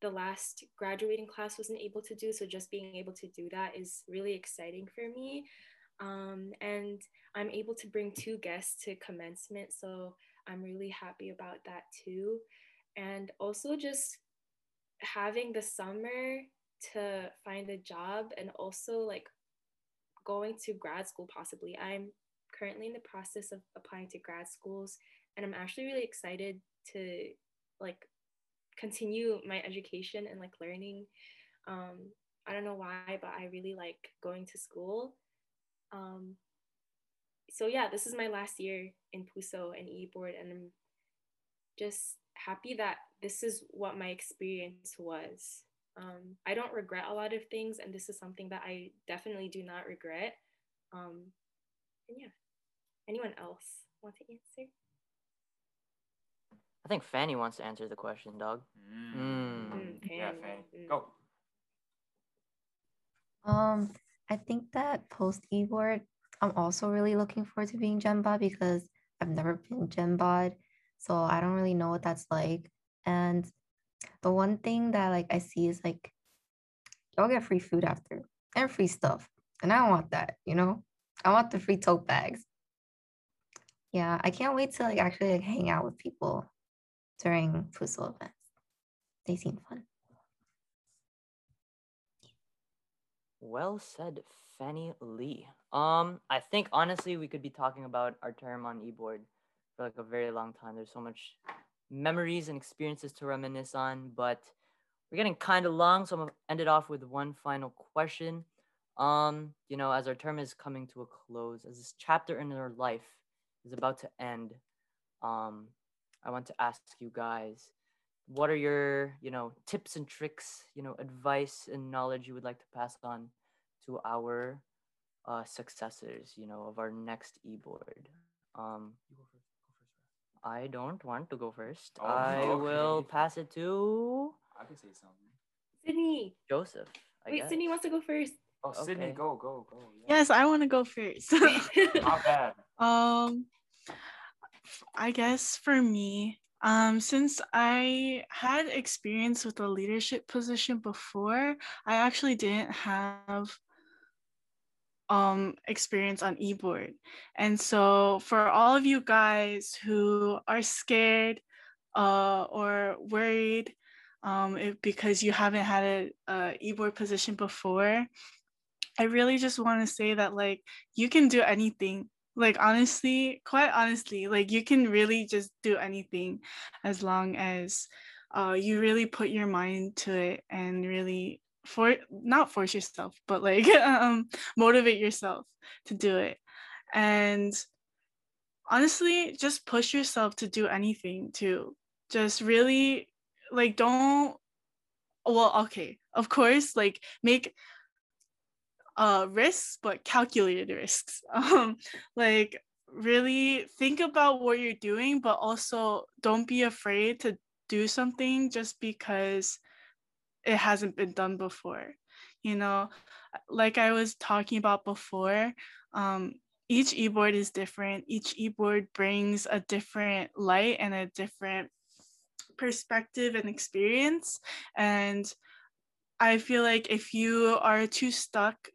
the last graduating class wasn't able to do so just being able to do that is really exciting for me um, and i'm able to bring two guests to commencement so i'm really happy about that too. And also just having the summer to find a job and also like going to grad school possibly. I'm currently in the process of applying to grad schools and i'm actually really excited to like continue my education and like learning. Um i don't know why but i really like going to school um so yeah this is my last year in puso and e-board and i'm just happy that this is what my experience was um i don't regret a lot of things and this is something that i definitely do not regret um and yeah anyone else want to answer I think Fanny wants to answer the question, dog. Mm. Mm. Yeah, Fanny. Fanny. Mm. Go. Um, I think that post e-board, I'm also really looking forward to being GenBod because I've never been GenBod, so I don't really know what that's like. And the one thing that like I see is like y'all get free food after and free stuff, and I don't want that. You know, I want the free tote bags. Yeah, I can't wait to like actually like hang out with people during Puso events. They seem fun. Well said, Fanny Lee. Um, I think honestly we could be talking about our term on eBoard for like a very long time. There's so much memories and experiences to reminisce on, but we're getting kind of long, so I'm gonna end it off with one final question. Um, you know, as our term is coming to a close, as this chapter in our life is about to end, um, I want to ask you guys, what are your, you know, tips and tricks, you know, advice and knowledge you would like to pass on to our uh, successors, you know, of our next e-board? Um, I don't want to go first. Oh, I will pass it to I can say something. sydney Joseph. I wait guess. sydney wants to go first Oh, Sydney, go, go, go. Yeah. Yes, I want to go first. Not bad. [laughs] Um, I guess for me, um, since I had experience with a leadership position before, I actually didn't have um experience on eBoard. And so for all of you guys who are scared uh or worried um because you haven't had a, a eBoard position before, I really just want to say that like you can do anything. Like honestly, quite honestly, like you can really just do anything as long as uh you really put your mind to it and really for not force yourself, [laughs] but like um motivate yourself to do it. And honestly, just push yourself to do anything too. Just really like don't well, okay. Of course, like make uh risks but calculated risks. [laughs] Um like really think about what you're doing but also don't be afraid to do something just because it hasn't been done before you know? Like i was talking about before um each e-board is different. Each e-board brings a different light and a different perspective and experience. And i feel like if you are too stuck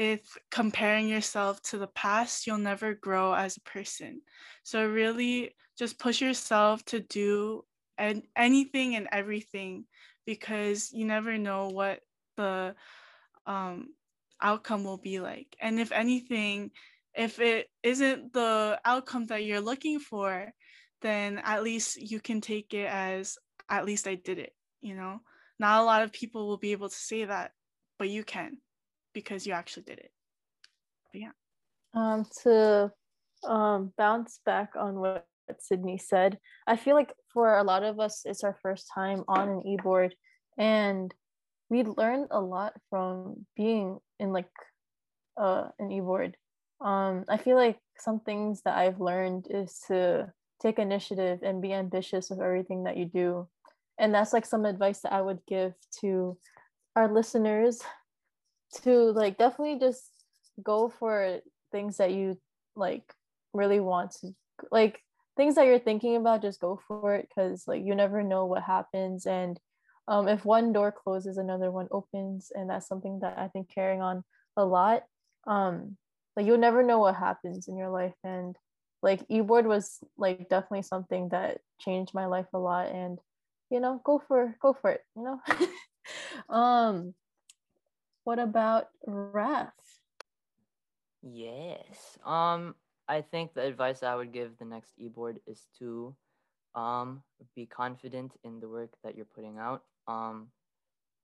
if comparing yourself to the past, you'll never grow as a person. So really just push yourself to do and anything and everything because you never know what the um, outcome will be like. And if anything, if it isn't the outcome that you're looking for, then at least you can take it as at least I did it, you know? Not a lot of people will be able to say that, but you can because you actually did it. But yeah. Um, to um, bounce back on what Sydney said, I feel like for a lot of us, it's our first time on an e-board, and we learned a lot from being in like uh, an e-board. Um, I feel like some things that I've learned is to take initiative and be ambitious with everything that you do. And that's like some advice that I would give to our listeners to like definitely just go for things that you like really want to like things that you're thinking about just go for it because like you never know what happens. And um, if one door closes another one opens and that's something that i think carrying on a lot um like you'll never know what happens in your life. And like e-board was like definitely something that changed my life a lot. And you know go for go for it you know? [laughs] Um what about Raf? Yes. Um, I think the advice I would give the next e-board is to um be confident in the work that you're putting out. Um,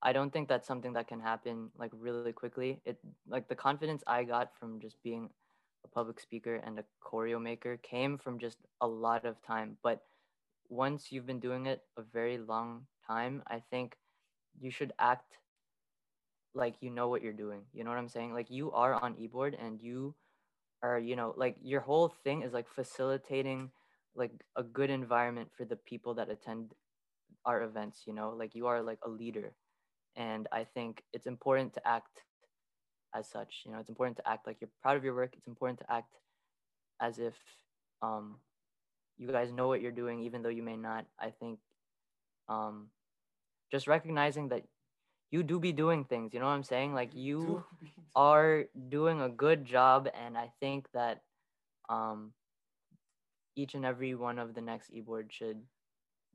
I don't think that's something that can happen like really quickly. It like the confidence I got from just being a public speaker and a choreo maker came from just a lot of time. But once you've been doing it a very long time, I think you should act like you know what you're doing. You know what I'm saying? Like you are on eBoard and you are, you know, like your whole thing is like facilitating like a good environment for the people that attend our events, you know? Like you are like a leader. And I think it's important to act as such. You know, it's important to act like you're proud of your work. It's important to act as if um you guys know what you're doing even though you may not. I think um just recognizing that you do be doing things you know what i'm saying? Like you [laughs] are doing a good job and i think that um each and every one of the next e-board should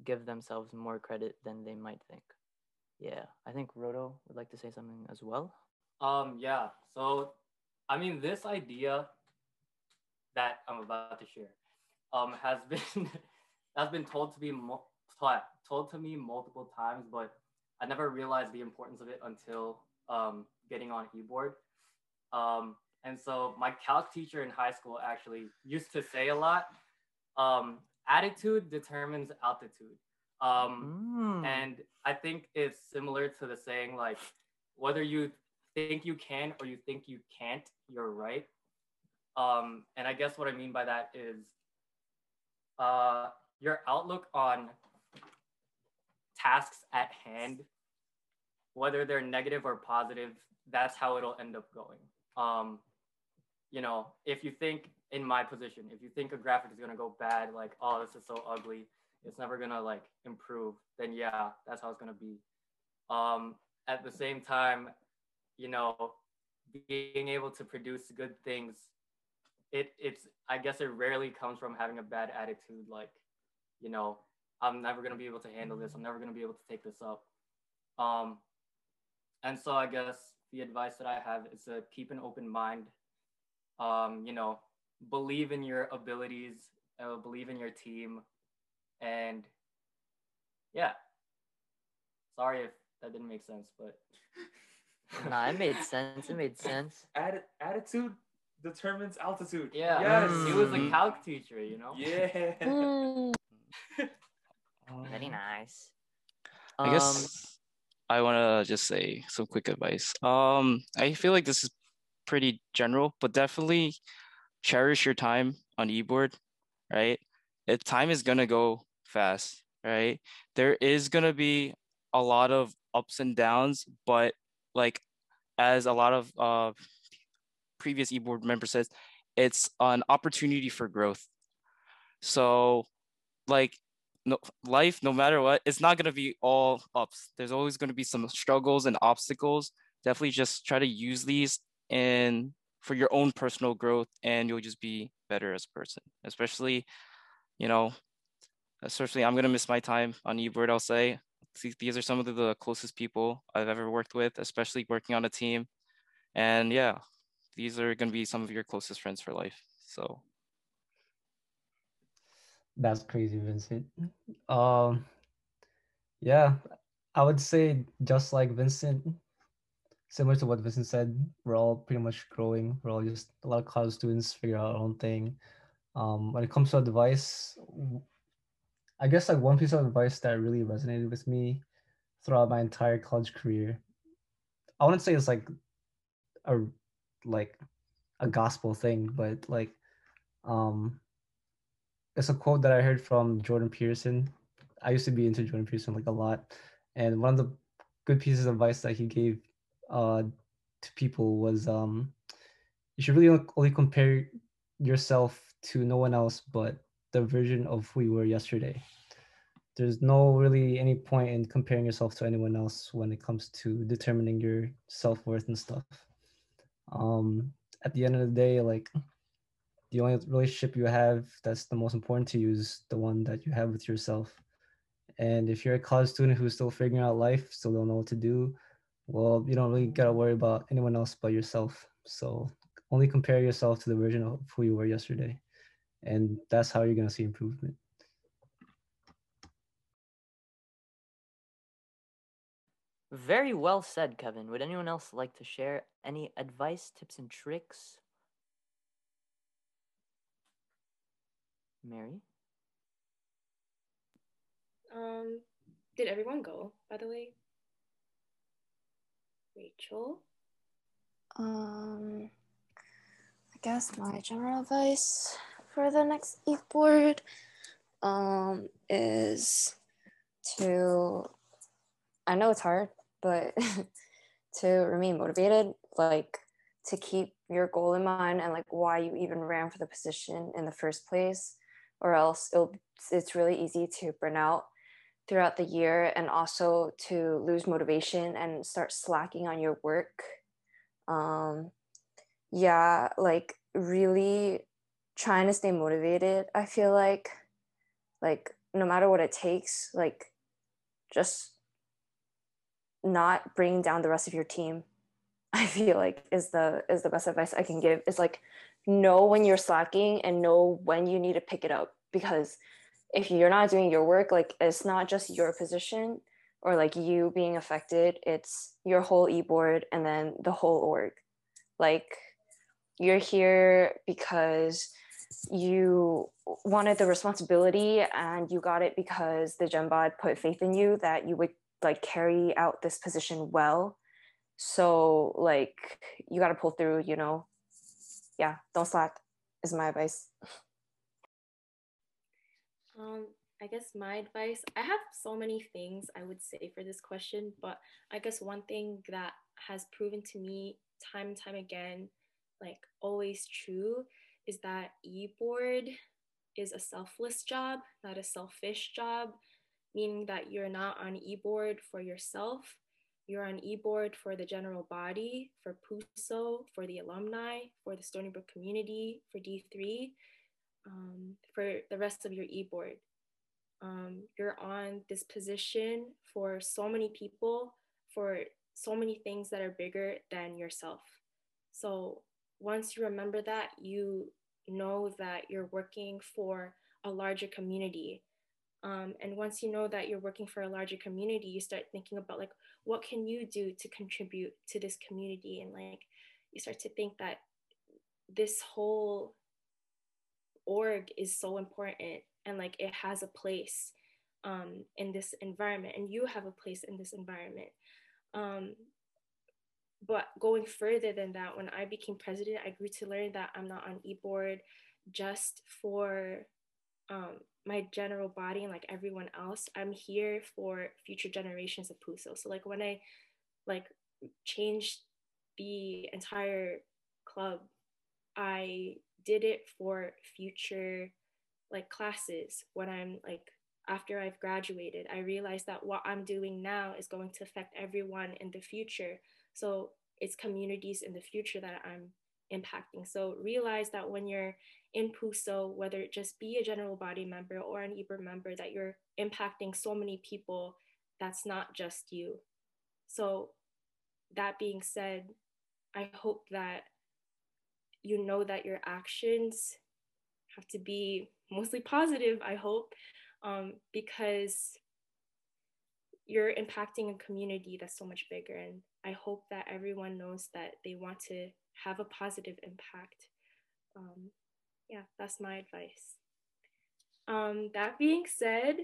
give themselves more credit than they might think. Yeah i think roto would like to say something as well. Um yeah so i mean this idea that i'm about to share um has [laughs] been has been told to be mo- told to me multiple times but I never realized the importance of it until um, getting on eBoard. Um, and so my calc teacher in high school actually used to say a lot, um, attitude determines altitude. Um, mm. And I think it's similar to the saying like, whether you think you can or you think you can't, you're right. Um, and I guess what I mean by that is uh, your outlook on tasks at hand, whether they're negative or positive, that's how it'll end up going. Um, you know, if you think in my position, if you think a graphic is gonna go bad, like, oh, this is so ugly, it's never gonna like improve, then yeah, that's how it's gonna be. Um, at the same time, you know, being able to produce good things, it it's I guess it rarely comes from having a bad attitude, like, you know, I'm never gonna be able to handle this. I'm never gonna be able to take this up. Um, and so I guess the advice that I have is to keep an open mind. Um, you know, believe in your abilities, uh, believe in your team, and yeah. Sorry if that didn't make sense, but [laughs] nah, it made sense. It made sense. Atti- attitude determines altitude. Yeah. Yes. He was a calc teacher, you know? Yeah. [laughs] [laughs] Very nice. I guess I want to just say some quick advice. Um, I feel like this is pretty general, but definitely cherish your time on eBoard, right? It, time is gonna go fast, right? There is gonna be a lot of ups and downs, but like as a lot of uh, previous eBoard members says, it's an opportunity for growth. So like no life, no matter what, it's not gonna be all ups. There's always gonna be some struggles and obstacles. Definitely just try to use these and for your own personal growth and you'll just be better as a person. Especially, you know, especially I'm gonna miss my time on eBoard, I'll say. These are some of the closest people I've ever worked with, especially working on a team. And yeah, these are gonna be some of your closest friends for life. So that's crazy, Vincent. Um, yeah, I would say just like Vincent, similar to what Vincent said, we're all pretty much growing. We're all just a lot of college students figure out our own thing. Um, when it comes to advice, I guess like one piece of advice that really resonated with me throughout my entire college career, I wouldn't say it's like a like a gospel thing, but like um it's a quote that I heard from Jordan Peterson. I used to be into Jordan Peterson like a lot, and one of the good pieces of advice that he gave uh, to people was um, you should really only compare yourself to no one else but the version of who you were yesterday. There's no really any point in comparing yourself to anyone else when it comes to determining your self worth and stuff. Um, at the end of the day, like the only relationship you have that's the most important to you is the one that you have with yourself. And if you're a college student who's still figuring out life, still don't know what to do, well, you don't really gotta worry about anyone else but yourself. So only compare yourself to the version of who you were yesterday. And that's how you're gonna see improvement. Very well said, Kevin. Would anyone else like to share any advice, tips, and tricks Mary? Um, did everyone go, by the way? Rachel? Um, I guess my general advice for the next ETH board um, is to, I know it's hard, but [laughs] to remain motivated, like to keep your goal in mind and like why you even ran for the position in the first place or else it's really easy to burn out throughout the year and also to lose motivation and start slacking on your work. Um, yeah, like really trying to stay motivated. I feel like, like no matter what it takes, like just not bringing down the rest of your team. [laughs] I feel like is the is the best advice I can give. Is like know when you're slacking and know when you need to pick it up because if you're not doing your work like it's not just your position or like you being affected it's your whole e-board and then the whole org. Like you're here because you wanted the responsibility and you got it because the GenBod put faith in you that you would like carry out this position well. So like you got to pull through you know yeah, don't slack is my advice. Um, I guess my advice, I have so many things I would say for this question, but I guess one thing that has proven to me time and time again, like always true, is that e-board is a selfless job, not a selfish job, meaning that you're not on e-board for yourself, you're on eBoard for the general body, for PUSO, for the alumni, for the Stony Brook community, for D3, um, for the rest of your eBoard. Um, you're on this position for so many people, for so many things that are bigger than yourself. So once you remember that, you know that you're working for a larger community. Um, and once you know that you're working for a larger community, you start thinking about like, what can you do to contribute to this community and like you start to think that this whole org is so important and like it has a place um, in this environment and you have a place in this environment. Um, but going further than that, when I became president, I grew to learn that I'm not on e-board just for um, my general body and like everyone else. I'm here for future generations of Puso. So like when I like changed the entire club, I did it for future like classes when I'm like after I've graduated. I realized that what I'm doing now is going to affect everyone in the future. So it's communities in the future that I'm impacting. So realize that when you're in PUSO, whether it just be a general body member or an eBoard member, that you're impacting so many people, that's not just you. So that being said, I hope that you know that your actions have to be mostly positive, I hope, um, because you're impacting a community that's so much bigger. And I hope that everyone knows that they want to have a positive impact. Um, yeah, that's my advice. Um, that being said,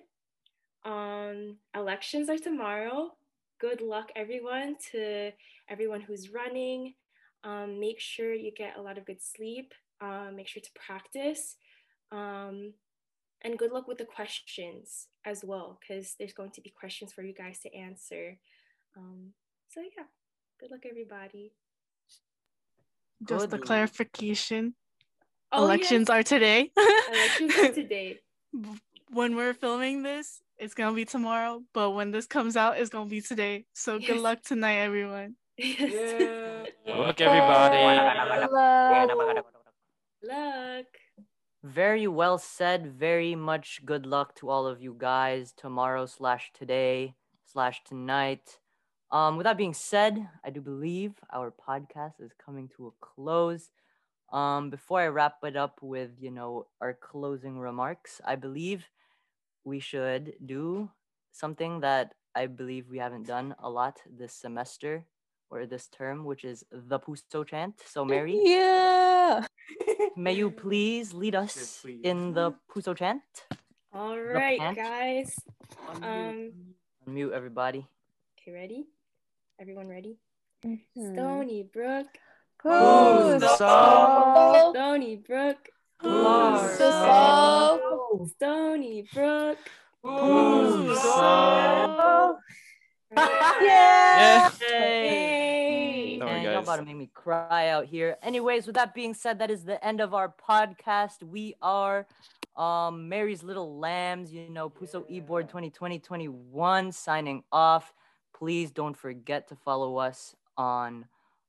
um, elections are tomorrow. Good luck, everyone, to everyone who's running. Um, make sure you get a lot of good sleep. Uh, make sure to practice. Um, and good luck with the questions as well, because there's going to be questions for you guys to answer. Um, so yeah, good luck everybody. Just a clarification. Oh, Elections yes. are today. Elections are today. [laughs] when we're filming this, it's gonna be tomorrow, but when this comes out, it's gonna be today. So good luck tonight, everyone. Yes. Look, everybody. Luck. Very well said. Very much good luck to all of you guys tomorrow slash today slash tonight. Um, with that being said, I do believe our podcast is coming to a close. Um, before I wrap it up with you know our closing remarks, I believe we should do something that I believe we haven't done a lot this semester or this term, which is the Puso chant. So Mary, Yeah. [laughs] may you please lead us in the Puso chant? All right, guys. Um, Unmute everybody. okay, ready? Everyone ready? Mhm. Stony Brook. Puso. Stony Brook. Puso. Stony Brook. Puso. Yeah. Yeah. Yay. Sorry, y'all about to make me cry out here. Anyways, with that being said, that is the end of our podcast. We are um Mary's Little Lambs, you know, Puso eBoard 2020-21 signing off. Please don't forget to follow us on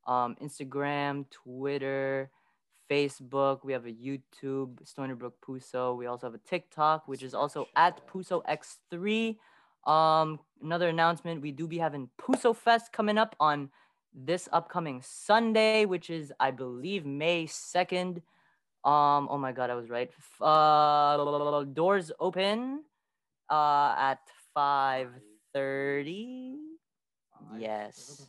um Instagram, Twitter, Facebook. We have a YouTube, Stonybrook Puso. We also have a TikTok, which is also at Puso X3. Um, another announcement: we do be having Puso Fest coming up on this upcoming Sunday, which is I believe May second. Um, oh my God, I was right. Uh, doors open uh at five thirty. Yes.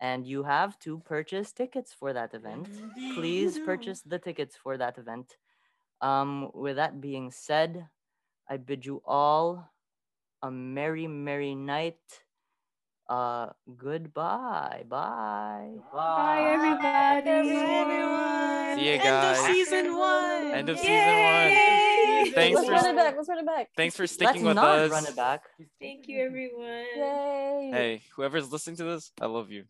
And you have to purchase tickets for that event. Please purchase the tickets for that event. Um, with that being said, I bid you all a merry, merry night. Uh, goodbye. Bye. Bye, everybody. everyone. See you guys. End of season one. End of season Yay! one. Thanks Let's for run it back. Let's run it back. thanks for sticking Let's sticking with not us. run it back. Thank you, everyone. Yay. Hey, whoever's listening to this, I love you.